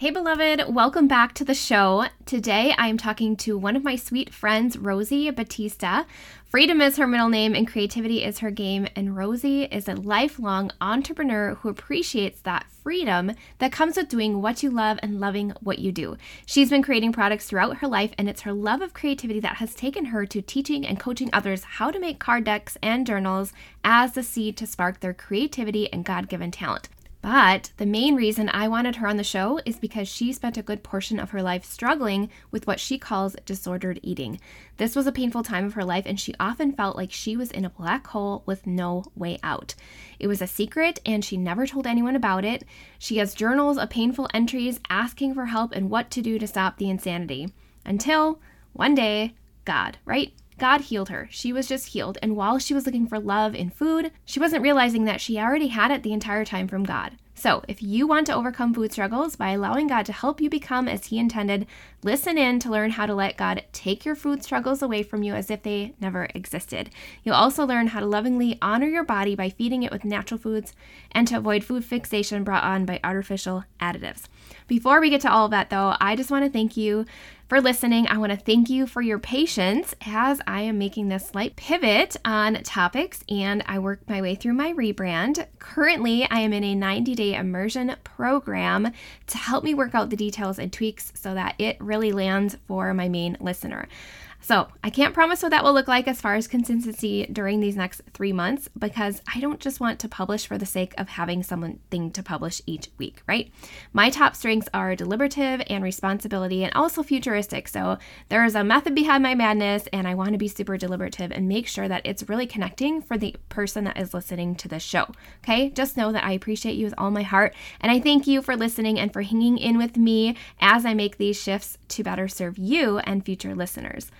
Hey, beloved, welcome back to the show. Today I am talking to one of my sweet friends, Rosie Batista. Freedom is her middle name and creativity is her game, and Rosie is a lifelong entrepreneur who appreciates that freedom that comes with doing what you love and loving what you do. She's been creating products throughout her life, and it's her love of creativity that has taken her to teaching and coaching others how to make card decks and journals as the seed to spark their creativity and God given talent. But the main reason I wanted her on the show is because she spent a good portion of her life struggling with what she calls disordered eating. This was a painful time of her life, and she often felt like she was in a black hole with no way out. It was a secret, and she never told anyone about it. She has journals of painful entries asking for help and what to do to stop the insanity. Until one day, God, right? God healed her. She was just healed. And while she was looking for love in food, she wasn't realizing that she already had it the entire time from God. So, if you want to overcome food struggles by allowing God to help you become as He intended, listen in to learn how to let God take your food struggles away from you as if they never existed. You'll also learn how to lovingly honor your body by feeding it with natural foods and to avoid food fixation brought on by artificial additives. Before we get to all of that, though, I just want to thank you for listening. I want to thank you for your patience as I am making this slight pivot on topics and I work my way through my rebrand. Currently, I am in a 90 day immersion program to help me work out the details and tweaks so that it really lands for my main listener. So, I can't promise what that will look like as far as consistency during these next three months because I don't just want to publish for the sake of having something to publish each week, right? My top strengths are deliberative and responsibility and also futuristic. So, there is a method behind my madness, and I want to be super deliberative and make sure that it's really connecting for the person that is listening to this show. Okay, just know that I appreciate you with all my heart, and I thank you for listening and for hanging in with me as I make these shifts to better serve you and future listeners.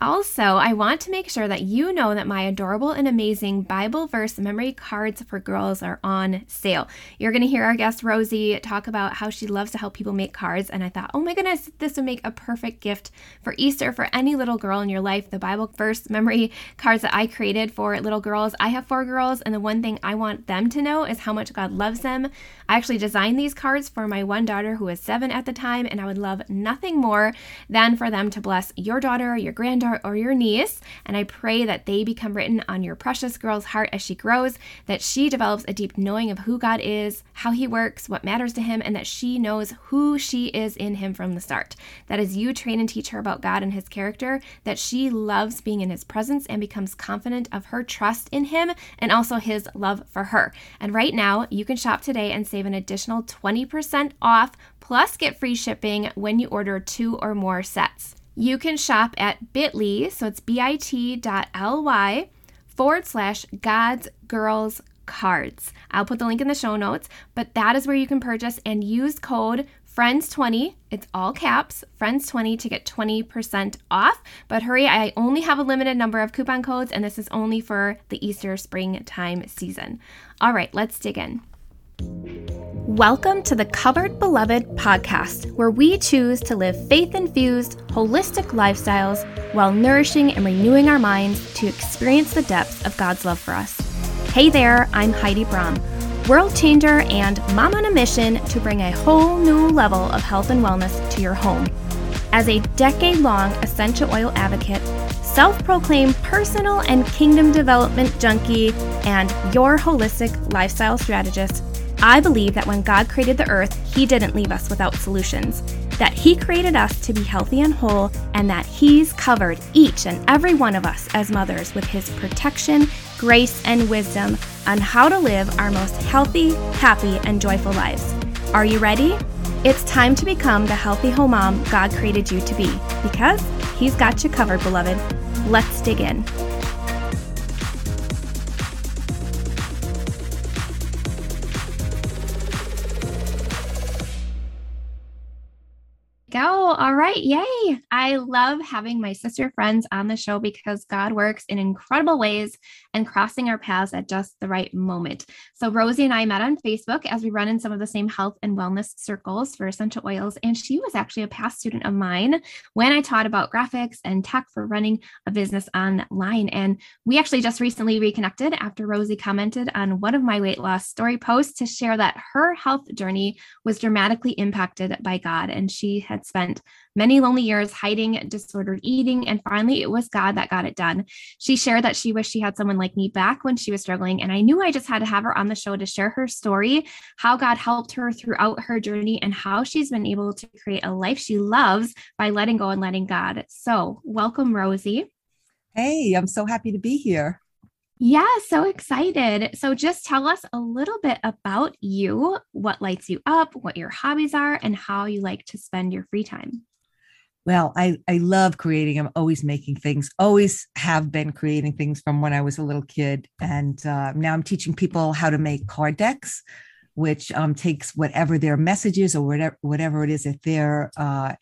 Also, I want to make sure that you know that my adorable and amazing Bible verse memory cards for girls are on sale. You're going to hear our guest Rosie talk about how she loves to help people make cards, and I thought, oh my goodness, this would make a perfect gift for Easter for any little girl in your life. The Bible verse memory cards that I created for little girls. I have four girls, and the one thing I want them to know is how much God loves them. I actually designed these cards for my one daughter who was seven at the time, and I would love nothing more than for them to bless your daughter, your granddaughter or your niece. And I pray that they become written on your precious girl's heart as she grows, that she develops a deep knowing of who God is, how He works, what matters to Him, and that she knows who she is in Him from the start. That as you train and teach her about God and His character, that she loves being in His presence and becomes confident of her trust in Him and also His love for her. And right now, you can shop today and save an additional 20% off plus get free shipping when you order two or more sets. You can shop at bit.ly, so it's bit.ly forward slash God's Girls Cards. I'll put the link in the show notes, but that is where you can purchase and use code friends20 it's all caps friends20 to get 20% off. But hurry i only have a limited number of coupon codes and this is only for the easter springtime season. All right let's dig in Welcome to the Covered Beloved podcast, where we choose to live faith infused, holistic lifestyles while nourishing and renewing our minds to experience the depths of God's love for us. Hey there, I'm Heidi Brom, world changer and mom on a mission to bring a whole new level of health and wellness to your home. As a decade long essential oil advocate, self proclaimed personal and kingdom development junkie, and your holistic lifestyle strategist, I believe that when God created the earth, He didn't leave us without solutions, that He created us to be healthy and whole, and that He's covered each and every one of us as mothers with His protection, grace, and wisdom on how to live our most healthy, happy, and joyful lives. Are you ready? It's time to become the healthy home mom God created you to be because He's got you covered, beloved. Let's dig in. All right. Yay. I love having my sister friends on the show because God works in incredible ways and crossing our paths at just the right moment. So, Rosie and I met on Facebook as we run in some of the same health and wellness circles for essential oils. And she was actually a past student of mine when I taught about graphics and tech for running a business online. And we actually just recently reconnected after Rosie commented on one of my weight loss story posts to share that her health journey was dramatically impacted by God. And she had spent many lonely years hiding disordered eating. And finally, it was God that got it done. She shared that she wished she had someone like me back when she was struggling. And I knew I just had to have her on the show to share her story, how God helped her throughout her journey, and how she's been able to create a life she loves by letting go and letting God. So, welcome, Rosie. Hey, I'm so happy to be here. Yeah, so excited. So, just tell us a little bit about you, what lights you up, what your hobbies are, and how you like to spend your free time. Well, I, I love creating. I'm always making things, always have been creating things from when I was a little kid. And uh, now I'm teaching people how to make card decks, which um, takes whatever their message is or whatever, whatever it is that they're uh,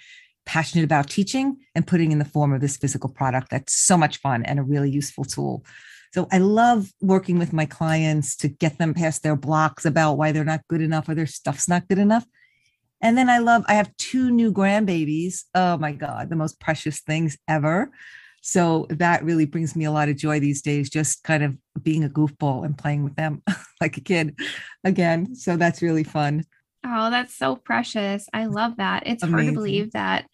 passionate about teaching and putting in the form of this physical product. That's so much fun and a really useful tool. So I love working with my clients to get them past their blocks about why they're not good enough or their stuff's not good enough and then I love, I have two new grandbabies. Oh my God, the most precious things ever. So that really brings me a lot of joy these days, just kind of being a goofball and playing with them like a kid again. So that's really fun. Oh, that's so precious. I love that. It's Amazing. hard to believe that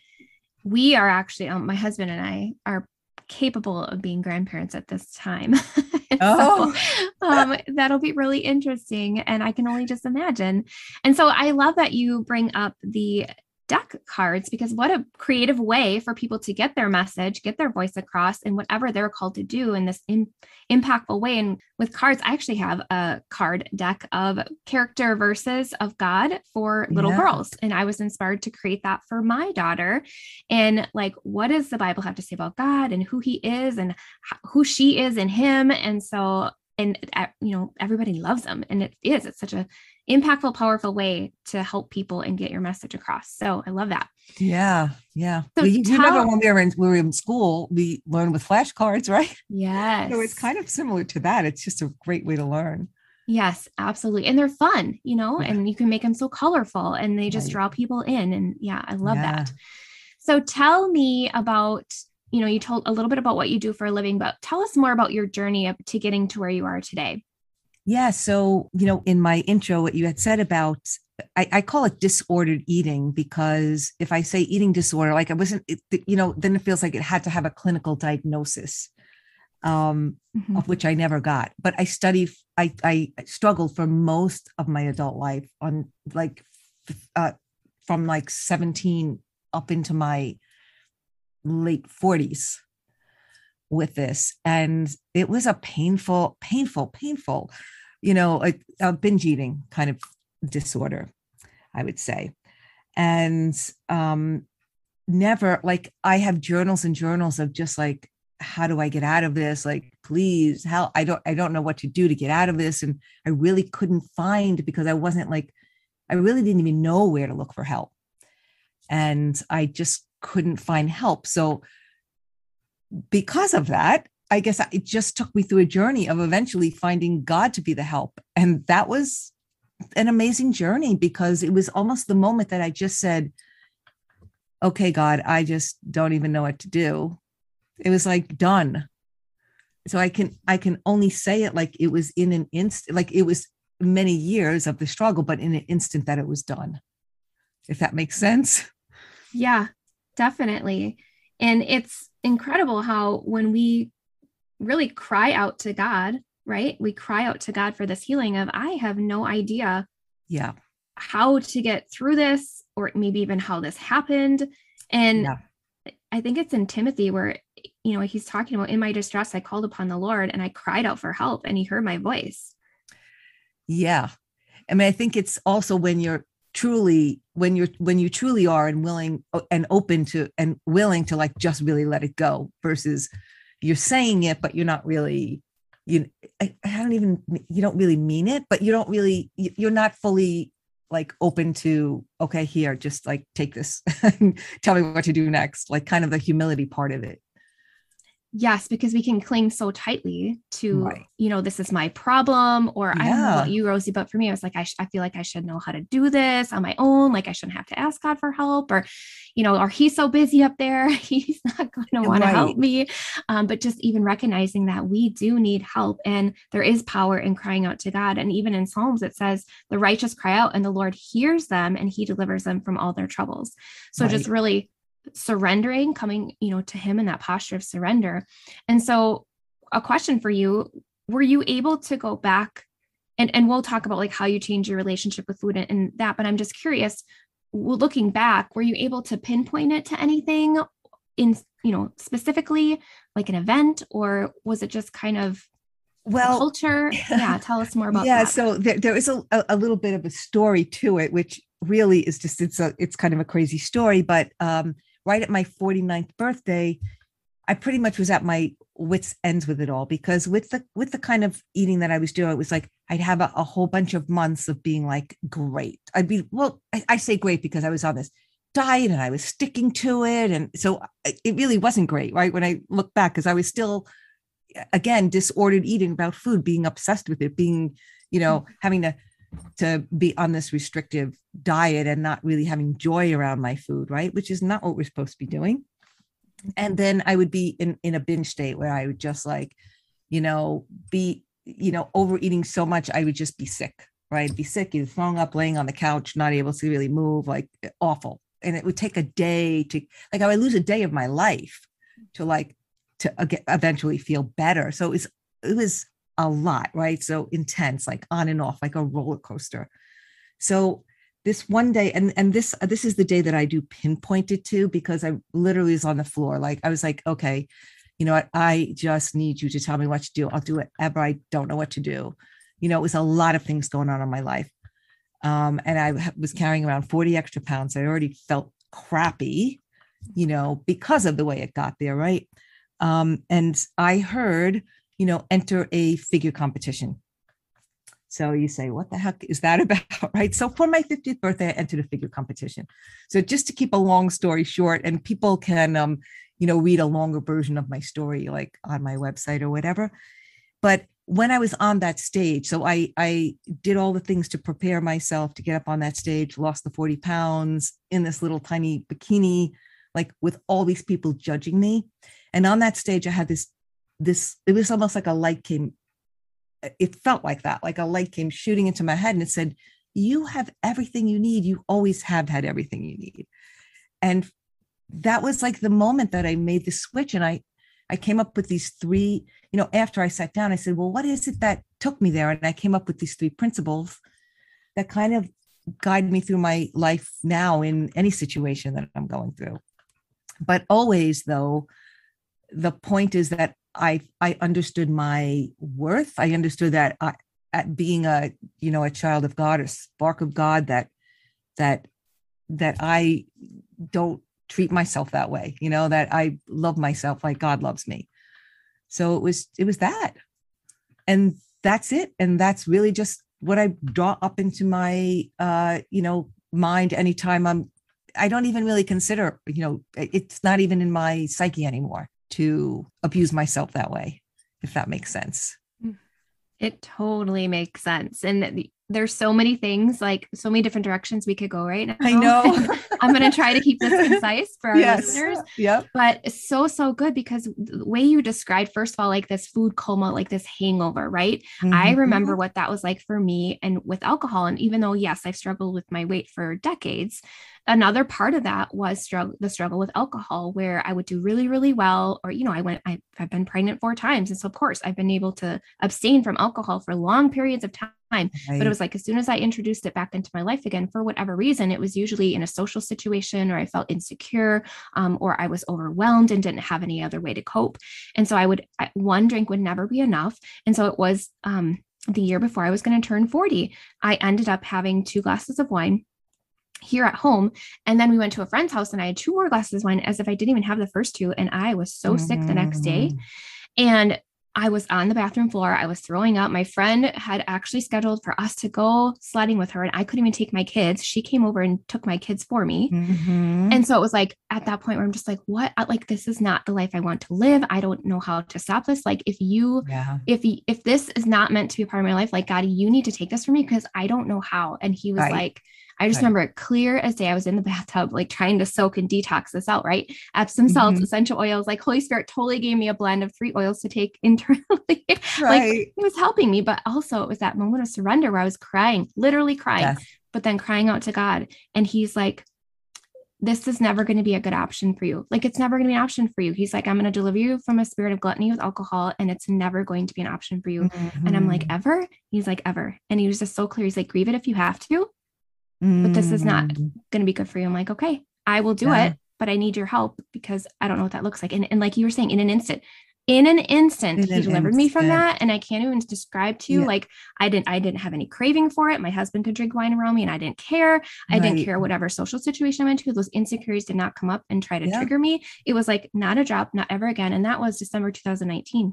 we are actually, um, my husband and I are capable of being grandparents at this time. oh. so, um, that'll be really interesting. And I can only just imagine. And so I love that you bring up the deck cards because what a creative way for people to get their message, get their voice across in whatever they're called to do in this in, impactful way. And with cards, I actually have a card deck of character verses of God for little yeah. girls. And I was inspired to create that for my daughter. And like, what does the Bible have to say about God and who he is and who she is in him? And so and uh, you know everybody loves them and it is it's such a impactful powerful way to help people and get your message across. So i love that. Yeah yeah. So you, tell, remember when we were in we were in school we learned with flashcards right? Yes so it's kind of similar to that. It's just a great way to learn. Yes absolutely. And they're fun you know yeah. and you can make them so colorful and they just right. draw people in. And yeah i love yeah. that. So tell me about you know, you told a little bit about what you do for a living, but tell us more about your journey up to getting to where you are today. Yeah. So, you know, in my intro, what you had said about, I, I call it disordered eating because if I say eating disorder, like I wasn't, it, you know, then it feels like it had to have a clinical diagnosis, um, mm-hmm. of which I never got. But I studied, I, I struggled for most of my adult life on like, uh, from like 17 up into my late 40s with this and it was a painful painful painful you know a, a binge eating kind of disorder i would say. And um never like i have journals and journals of just like how do i get out of this? Like please how i don't i don't know what to do to get out of this and i really couldn't find because i wasn't like i really didn't even know where to look for help. And i just couldn't find help. So, because of that, I guess it just took me through a journey of eventually finding God to be the help. And that was an amazing journey because it was almost the moment that I just said, okay, God, I just don't even know what to do. It was like done. So I can I can only say it like it was in an instant, like it was many years of the struggle, but in an instant that it was done. If that makes sense. Yeah, Definitely. And it's incredible how when we really cry out to God, right? We cry out to God for this healing of I have no idea yeah how to get through this or maybe even how this happened. And yeah. I think it's in Timothy where you know he's talking about in my distress I called upon the Lord and I cried out for help and he heard my voice. Yeah. I mean I think it's also when you're truly when you're when you truly are and willing and open to and willing to like just really let it go versus you're saying it but you're not really you I, I don't even you don't really mean it but you don't really you're not fully like open to okay here just like take this tell me what to do next like kind of the humility part of it Yes, because we can cling so tightly to, Right. you know, this is my problem, or I don't know about you, Rosie, but for me, I was like, I, sh- I feel like I should know how to do this on my own. Like I shouldn't have to ask God for help, or, you know, or he's so busy up there, he's not going to want to help me. Um, but just even recognizing that we do need help, and there is power in crying out to God. And even in Psalms, it says, "The righteous cry out, and the Lord hears them, and He delivers them from all their troubles." So just really surrendering coming you know to him in that posture of surrender. And so a question for you were you able to go back and and we'll talk about like how you change your relationship with food and, and that but i'm just curious looking back were you able to pinpoint it to anything in you know specifically like an event or was it just kind of well culture? yeah. Tell us more about that. yeah that. so there, there is a, a a little bit of a story to it which really is just it's a it's kind of a crazy story but um right at my 49th birthday i pretty much was at my wits ends with it all because with the with the kind of eating that i was doing it was like i'd have a, a whole bunch of months of being like great. I'd be well I, I say great because i was on this diet and i was sticking to it. And so it really wasn't great right? When i look back because i was still again disordered eating about food being obsessed with it being you know mm-hmm. having to to be on this restrictive diet and not really having joy around my food right? Which is not what we're supposed to be doing. And then i would be in in a binge state where i would just like you know be you know overeating so much i would just be sick right? Be sick either throwing up laying on the couch not able to really move like awful. And it would take a day to like i would lose a day of my life to like to uh, eventually feel better. So it was it was a lot right? So intense like on and off like a roller coaster. So this one day and and this this is the day that i do pinpoint it to because i literally was on the floor. Like i was like okay you know what? I just need you to tell me what to do. I'll do whatever i don't know what to do. You know it was a lot of things going on in my life. Um, and i was carrying around 40 extra pounds. I already felt crappy you know because of the way it got there right? Um, and i heard you know enter a figure competition so you say, what the heck is that about? Right. So for my 50th birthday, I entered a figure competition. So just to keep a long story short, and people can, um, you know, read a longer version of my story, like on my website or whatever. But when I was on that stage, so I I did all the things to prepare myself to get up on that stage, lost the 40 pounds in this little tiny bikini, like with all these people judging me. And on that stage, I had this, this, it was almost like a light came it felt like that like a light came shooting into my head and it said you have everything you need. You always have had everything you need. And that was like the moment that i made the switch and i i came up with these three you know after i sat down i said well what is it that took me there? And i came up with these three principles that kind of guide me through my life now in any situation that i'm going through. But always though the point is that I I understood my worth. I understood that I, at being a you know a child of God, a spark of God, that that that I don't treat myself that way. You know that I love myself like God loves me. So it was it was that, and that's it. And that's really just what I draw up into my uh you know mind anytime I'm. I don't even really consider you know it's not even in my psyche anymore to abuse myself that way, if that makes sense. It totally makes sense. And there's so many things, like so many different directions we could go right now. I know. I'm going to try to keep this concise for our listeners. Yep. But so, so good because the way you described, first of all, like this food coma, like this hangover, right? I Mhm. remember what that was like for me and with alcohol. And even though, yes, I've struggled with my weight for decades, another part of that was struggle the struggle with alcohol where I would do really, really well. Or, you know, I went, I, I've been pregnant four times. And so of course I've been able to abstain from alcohol for long periods of time. But it was like as soon as I introduced it back into my life again, for whatever reason, it was usually in a social situation or I felt insecure um, or I was overwhelmed and didn't have any other way to cope. And so I would, one drink would never be enough. And so it was um, the year before I was going to turn 40, I ended up having two glasses of wine here at home. And then we went to a friend's house and I had two more glasses of wine as if I didn't even have the first two. And I was so sick the next day. Mhm. And I was on the bathroom floor. I was throwing up. My friend had actually scheduled for us to go sledding with her, and I couldn't even take my kids. She came over and took my kids for me. Mhm. And so it was like at that point where I'm just like, what? Like, this is not the life I want to live. I don't know how to stop this. Like, if you, yeah. if if this is not meant to be a part of my life, like, God, you need to take this from me because I don't know how. And he was Right. like, I just Right. remember it clear as day. I was in the bathtub, like trying to soak and detox this out, right? Epsom salts, Mhm. essential oils. Like, Holy Spirit totally gave me a blend of three oils to take internally. Right. Like It was helping me, but also it was that moment of surrender where I was crying, literally crying, Yes. but then crying out to God. And he's like, this is never going to be a good option for you. Like, it's never going to be an option for you. He's like, I'm going to deliver you from a spirit of gluttony with alcohol, and it's never going to be an option for you. And I'm like, Mhm. ever? He's like, ever. And he was just so clear. He's like, grieve it if you have to, but this is not Mhm. going to be good for you. I'm like, okay, I will do Yeah. it, but I need your help because I don't know what that looks like. And, and like you were saying, in an instant, in an instant, In he an delivered me from that. And I can't even describe to you, Yeah. like I didn't, I didn't have any craving for it. My husband could drink wine around me and I didn't care. I didn't care whatever social situation I went to. Those insecurities did not come up and try to Yeah. trigger me. It was like not a drop, not ever again. And that was December 2019.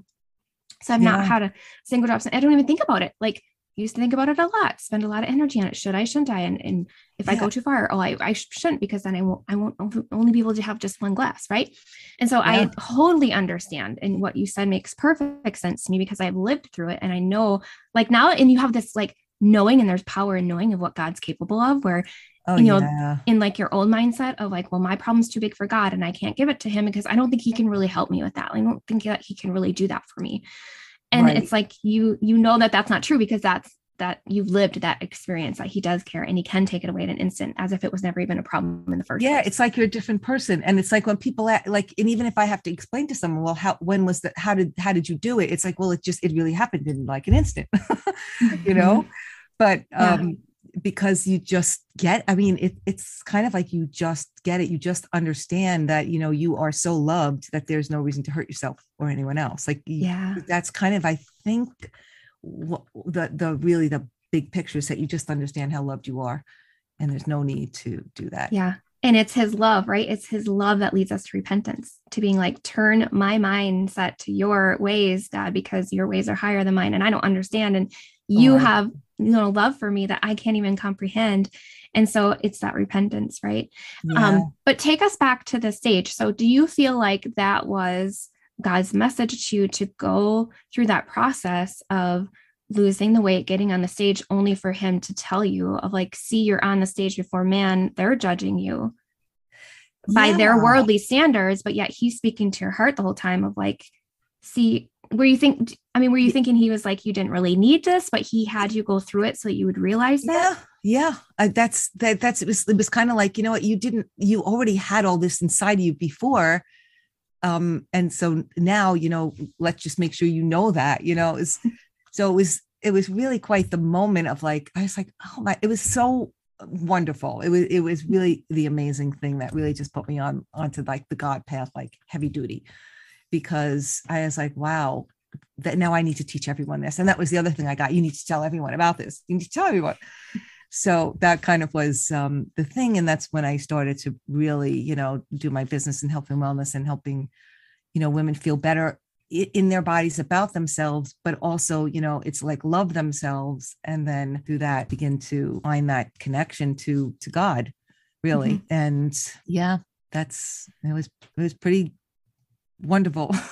So I've not had a single drop. I don't even think about it. Like used to think about it a lot, spend a lot of energy on it. Should I, shouldn't I? And, and if I go too far, oh, I, I shouldn't because then I won't, I won't only be able to have just one glass. Right. And so I totally understand. And what you said makes perfect sense to me because I've lived through it and I know like now, and you have this like knowing and there's power in knowing of what God's capable of where Oh, you know, yeah. in like your old mindset of like, well, my problem's too big for God and I can't give it to him because I don't think he can really help me with that. I don't think that he can really do that for me. And Right. it's like you you know that that's not true because that's that you've lived that experience that he does care and he can take it away in an instant as if it was never even a problem in the first yeah place. it's like you're a different person and it's like when people act, like and even if i have to explain to someone well how when was that how did how did you do it it's like well it just it really happened in like an instant you know mm-hmm. but Yeah. Um, because you just get i mean it, it's kind of like you just get it you just understand that you know you are so loved that there's no reason to hurt yourself or anyone else like Yeah. that's kind of i think what the the really the big picture is that you just understand how loved you are and there's no need to do that Yeah. And it's his love, right? It's his love that leads us to repentance, to being like, turn my mindset to your ways, God, because your ways are higher than mine. And I don't understand. And you Right. have, you know, love for me that I can't even comprehend. And so it's that repentance, right? yeah. Um, but take us back to the stage. So do you feel like that was God's message to you to go through that process of losing the weight, getting on the stage only for him to tell you of like, see, you're on the stage before man, they're judging you by their worldly standards, but yet he's speaking to your heart the whole time of like, see, were you think I mean, were you thinking he was like you didn't really need this, but he had you go through it so you would realize that? yeah yeah. I, that's that that's it was it was kind of like you know what? You didn't you already had all this inside you before um and so now you know let's just make sure you know that you know so it was it was really quite the moment of like i was like oh my it was so wonderful. It was it was really the amazing thing that really just put me on onto like the god path like heavy duty because i was like wow that now i need to teach everyone this. And that was the other thing i got you need to tell everyone about this. You need to tell everyone. So that kind of was um, the thing and that's when i started to really you know do my business in health and wellness and helping you know women feel better in their bodies about themselves but also you know it's like love themselves and then through that begin to find that connection to to god really. And yeah. that's it was it was pretty wonderful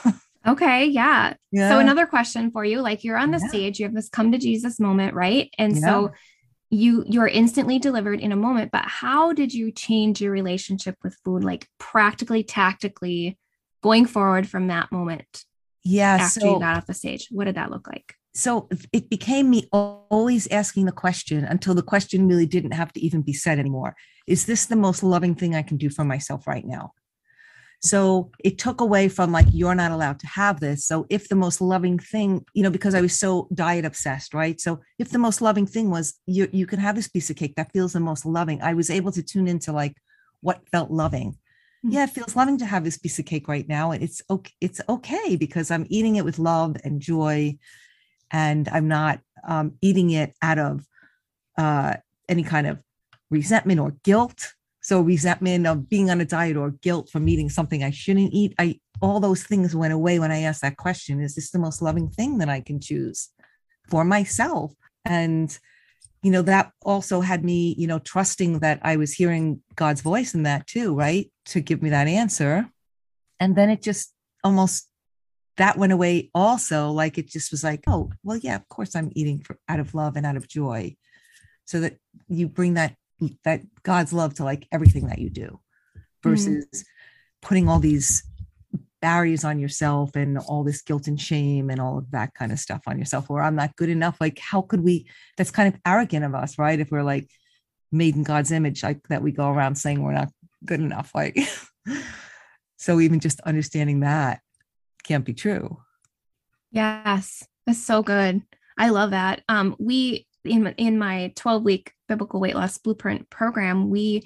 Okay, yeah. yeah So another question for you, like you're on the Yeah. stage, you have this come to Jesus moment, right? And Yeah. so you you're instantly delivered in a moment, but how did you change your relationship with food like practically tactically going forward from that moment yeah after so you got off the stage? What did that look like? so it became me always asking the question until the question really didn't have to even be said anymore is this the most loving thing i can do for myself right now so it took away from like you're not allowed to have this so if the most loving thing you know because i was so diet obsessed right so if the most loving thing was you you can have this piece of cake that feels the most loving i was able to tune into like what felt loving Mm. yeah it feels loving to have this piece of cake right now and it's okay it's okay because i'm eating it with love and joy and I'm not um, eating it out of uh, any kind of resentment or guilt. So resentment of being on a diet or guilt from eating something I shouldn't eat. I all those things went away when I asked that question. Is this the most loving thing that I can choose for myself? And you know, that also had me, you know, trusting that I was hearing God's voice in that too, right? To give me that answer. And then it just almost that went away also. Like it just was like, oh, well, yeah, of course I'm eating for, out of love and out of joy. So that you bring that that God's love to like everything that you do mm-hmm. versus mm. putting all these barriers on yourself and all this guilt and shame and all of that kind of stuff on yourself or i'm not good enough like how could we that's kind of arrogant of us right if we're like made in god's image like that we go around saying we're not good enough like so even just understanding that can't be true yes that's so good i love that um we in in my 12 week biblical weight loss blueprint program we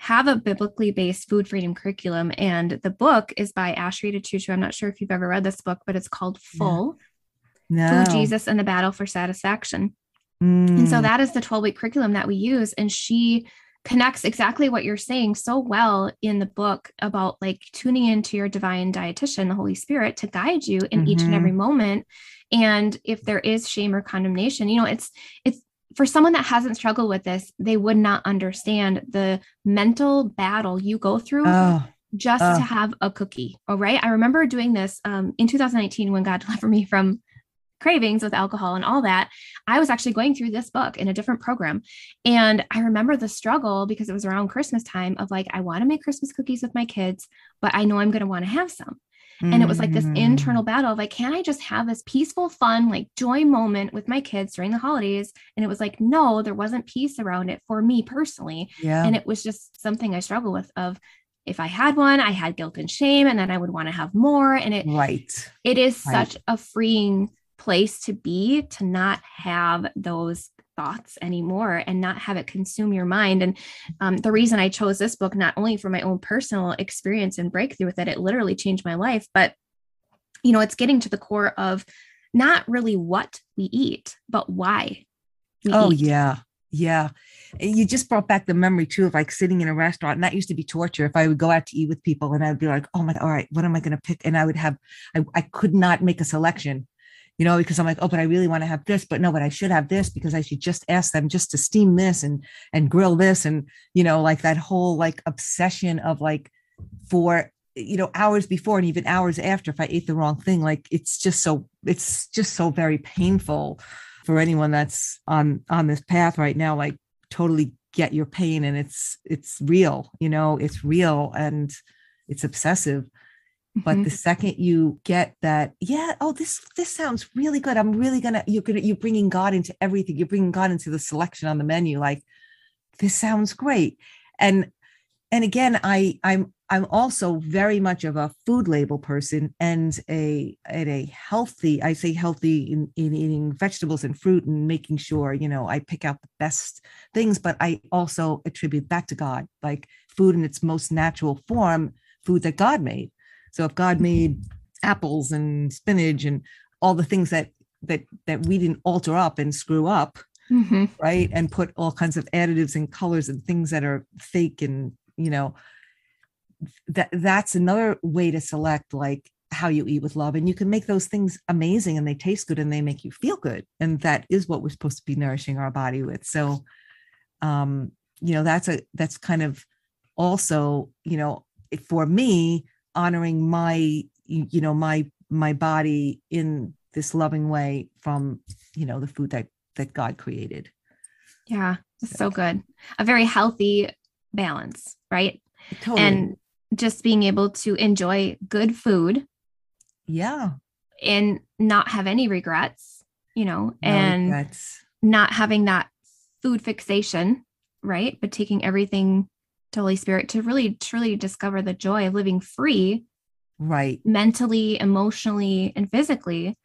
have a biblically based food freedom curriculum. And the book is by Asheritah Ciuciu. I'm not sure if you've ever read this book, but it's called Full no. Food Jesus and the Battle for Satisfaction. Mm. And so mm. that is the 12 week curriculum that we use. And she connects exactly what you're saying so well in the book about like tuning into your divine dietitian, the Holy Spirit, to guide you in mm-hmm. each and mm-hmm. every moment. And if there is shame or condemnation, you know, it's it's for someone that hasn't struggled with this, they would not understand the mental battle you go through oh, just oh. to have a cookie. All right. I remember doing this um, in 2019 when God delivered me from cravings with alcohol and all that. I was actually going through this book in a different program. And I remember the struggle because it was around Christmas time of like, I want to make Christmas cookies with my kids, but I know I'm going to want to have some. And it was like this mm. internal battle of like, can I just have this peaceful, fun, like joy moment with my kids during the holidays? And it was like, no, there wasn't peace around it for me personally. Yeah. And it was just something I struggle with of if I had one, I had guilt and shame, and then I would want to have more. And it right. It is right. such a freeing place to be to not have those thoughts anymore and not have it consume your mind. And um, the reason I chose this book, not only for my own personal experience and breakthrough with it, it literally changed my life, but you know, it's getting to the core of not really what we eat, but why. oh, eat. yeah. Yeah. You just brought back the memory too of like sitting in a restaurant. And that used to be torture. If I would go out to eat with people and I'd be like, oh my, all right, what am I going to pick? And I would have, I, I could not make a selection you know, because I'm like, oh, but I really want to have this, but no, but I should have this because I should just ask them just to steam this and and grill this and you know, like that whole like obsession of like for you know hours before and even hours after if I ate the wrong thing, like it's just so it's just so very painful for anyone that's on on this path right now. Like totally get your pain and it's it's real, you know, it's real and it's obsessive but mm-hmm. the second you get that yeah oh this this sounds really good i'm really gonna you're gonna you're bringing god into everything you're bringing god into the selection on the menu like this sounds great and and again i i'm i'm also very much of a food label person and a and a healthy i say healthy in, in eating vegetables and fruit and making sure you know i pick out the best things but i also attribute that to god like food in its most natural form food that god made so if God made apples and spinach and all the things that that that we didn't alter up and screw up, mm-hmm. right? And put all kinds of additives and colors and things that are fake and you know that that's another way to select like how you eat with love and you can make those things amazing and they taste good and they make you feel good and that is what we're supposed to be nourishing our body with so um you know that's a that's kind of also you know for me honoring my you know my my body in this loving way from you know the food that that god created. Yeah so, so good. A very healthy balance right? Totally. and just being able to enjoy good food yeah. and not have any regrets you know no and regrets. not having that food fixation right? But taking everything to Holy Spirit to really truly discover the joy of living free, right? Mentally, emotionally, and physically.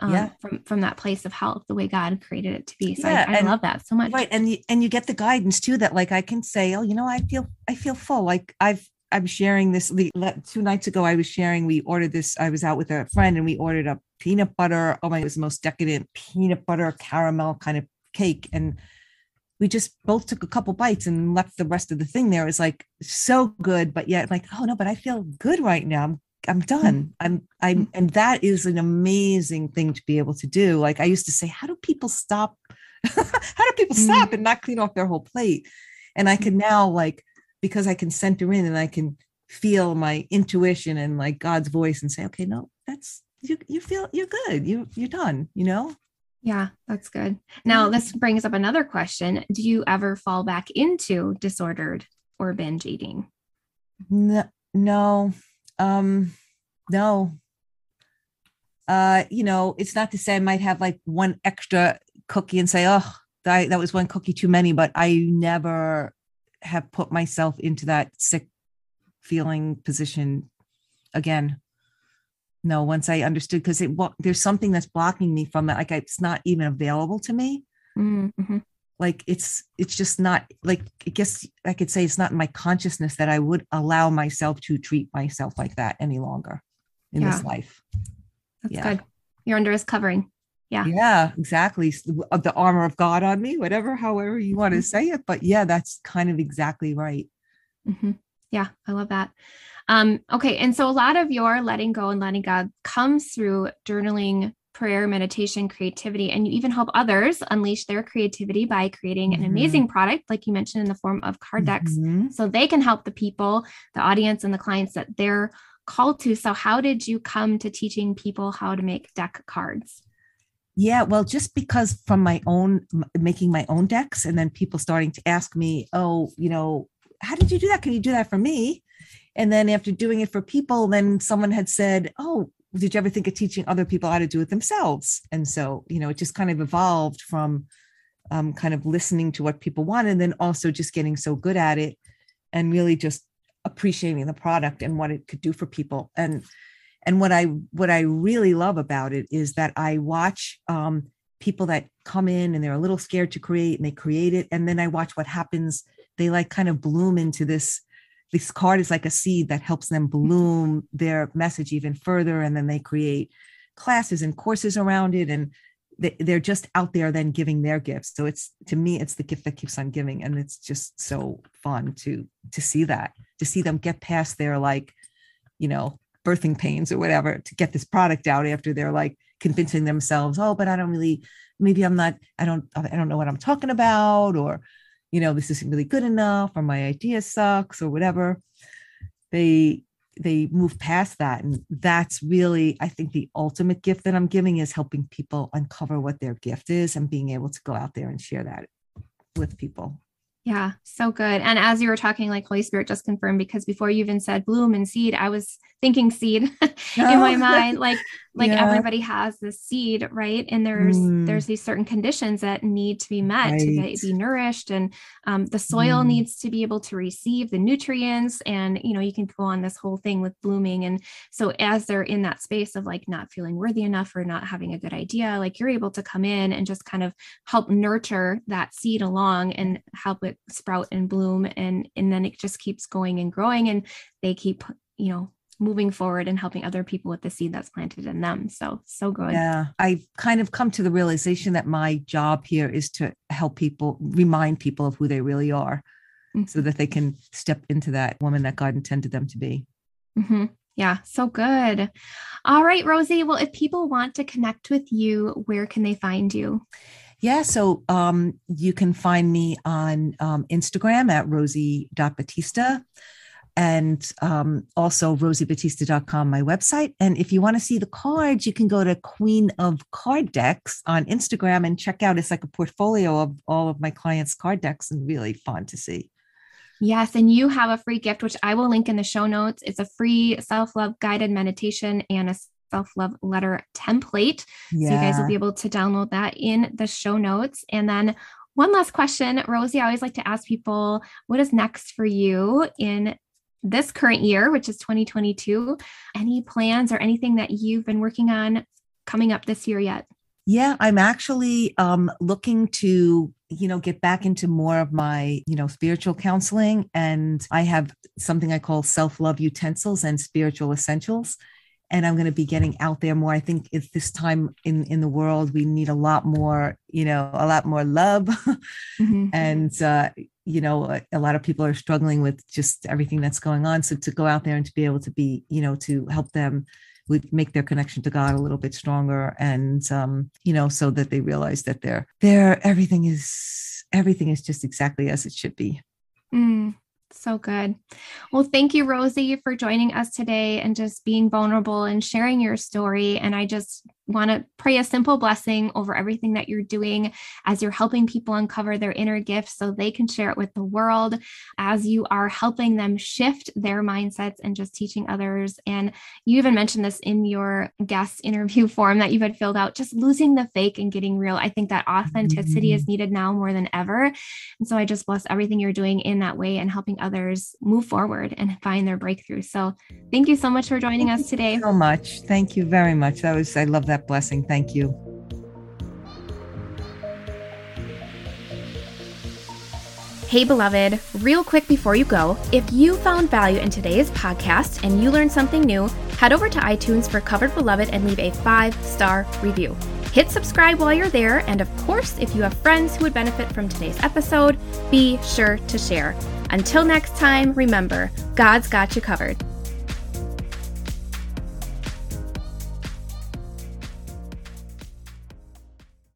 Um, yeah. from from that place of health the way god created it to be so yeah, I, I and, love that so much right and you, and you get the guidance too that like i can say oh you know i feel i feel full like i've i'm sharing this the, two nights ago i was sharing we ordered this i was out with a friend and we ordered a peanut butter oh my it was the most decadent peanut butter caramel kind of cake and we just both took a couple bites and left the rest of the thing there. It's like so good, but yet like, oh no, but I feel good right now. I'm I'm done. Mm-hmm. I'm I'm mm-hmm. and that is an amazing thing to be able to do. Like I used to say, how do people stop? how do people mm-hmm. stop and not clean off their whole plate? And I can now like because I can center in and I can feel my intuition and like God's voice and say, okay, no, that's you you feel you're good. You you're done, you know? Yeah, that's good. Now, this brings up another question. Do you ever fall back into disordered or binge eating? No, no. Um no. Uh, you know, it's not to say I might have like one extra cookie and say, oh, that, that was one cookie too many, but I never have put myself into that sick feeling position again no once i understood because it well, there's something that's blocking me from it like it's not even available to me mm-hmm. like it's it's just not like i guess i could say it's not in my consciousness that i would allow myself to treat myself like that any longer in yeah. this life that's yeah. good you're under his covering yeah yeah exactly the armor of god on me whatever however you want to mm-hmm. say it but yeah that's kind of exactly right mm-hmm. yeah i love that um, okay. And so a lot of your letting go and letting God comes through journaling, prayer, meditation, creativity, and you even help others unleash their creativity by creating mm-hmm. an amazing product, like you mentioned, in the form of card decks, mm-hmm. so they can help the people, the audience, and the clients that they're called to. So, how did you come to teaching people how to make deck cards? Yeah, well, just because from my own making my own decks, and then people starting to ask me, oh, you know, how did you do that? Can you do that for me? And then after doing it for people, then someone had said, Oh, did you ever think of teaching other people how to do it themselves? And so, you know, it just kind of evolved from um, kind of listening to what people want and then also just getting so good at it and really just appreciating the product and what it could do for people. And and what I what I really love about it is that I watch um, people that come in and they're a little scared to create and they create it, and then I watch what happens. They like kind of bloom into this this card is like a seed that helps them mm-hmm. bloom their message even further and then they create classes and courses around it and they're just out there then giving their gifts so it's to me it's the gift that keeps on giving and it's just so fun to to see that to see them get past their like you know birthing pains or whatever to get this product out after they're like convincing themselves oh but i don't really maybe i'm not i don't i don't know what i'm talking about or you know, this isn't really good enough or my idea sucks or whatever. They they move past that. And that's really, I think, the ultimate gift that I'm giving is helping people uncover what their gift is and being able to go out there and share that with people. Yeah, so good. And as you were talking, like Holy Spirit just confirmed, because before you even said bloom and seed, I was thinking seed in my mind. Like like yeah. everybody has this seed right and there's mm. there's these certain conditions that need to be met right. to be, be, nourished and um, the soil mm. needs to be able to receive the nutrients and you know you can go on this whole thing with blooming and so as they're in that space of like not feeling worthy enough or not having a good idea like you're able to come in and just kind of help nurture that seed along and help it sprout and bloom and and then it just keeps going and growing and they keep you know moving forward and helping other people with the seed that's planted in them. So, so good. Yeah. I've kind of come to the realization that my job here is to help people, remind people of who they really are mm-hmm. so that they can step into that woman that God intended them to be. Mm-hmm. Yeah, so good. All right, Rosie. Well, if people want to connect with you, where can they find you? Yeah, so um, you can find me on um, Instagram at rosie.batista and um, also rosiebatista.com, my website. And if you want to see the cards, you can go to Queen of Card Decks on Instagram and check out. It's like a portfolio of all of my clients' card decks and really fun to see. Yes, and you have a free gift, which I will link in the show notes. It's a free self love guided meditation and a self love letter template. Yeah. So you guys will be able to download that in the show notes. And then one last question, Rosie. I always like to ask people what is next for you in this current year, which is 2022. Any plans or anything that you've been working on coming up this year yet? Yeah, I'm actually um, looking to, you know, get back into more of my, you know, spiritual counseling. And I have something I call self love utensils and spiritual essentials. And I'm going to be getting out there more. I think it's this time in in the world we need a lot more, you know, a lot more love, mm-hmm. and uh, you know, a, a, lot of people are struggling with just everything that's going on. So to go out there and to be able to be, you know, to help them would make their connection to God a little bit stronger, and um, you know, so that they realize that they're they're everything is everything is just exactly as it should be. Mm. So good. Well, thank you, Rosie, for joining us today and just being vulnerable and sharing your story. And I just want to pray a simple blessing over everything that you're doing as you're helping people uncover their inner gifts so they can share it with the world, as you are helping them shift their mindsets and just teaching others. And you even mentioned this in your guest interview form that you had filled out, just losing the fake and getting real. I think that authenticity mm-hmm. is needed now more than ever. And so I just bless everything you're doing in that way and helping others move forward and find their breakthrough. So thank you so much for joining thank us today. so much. Thank you very much. That was, I love that that blessing. Thank you. Hey, beloved, real quick before you go, if you found value in today's podcast and you learned something new, head over to iTunes for Covered Beloved and leave a five star review. Hit subscribe while you're there, and of course, if you have friends who would benefit from today's episode, be sure to share. Until next time, remember, God's got you covered.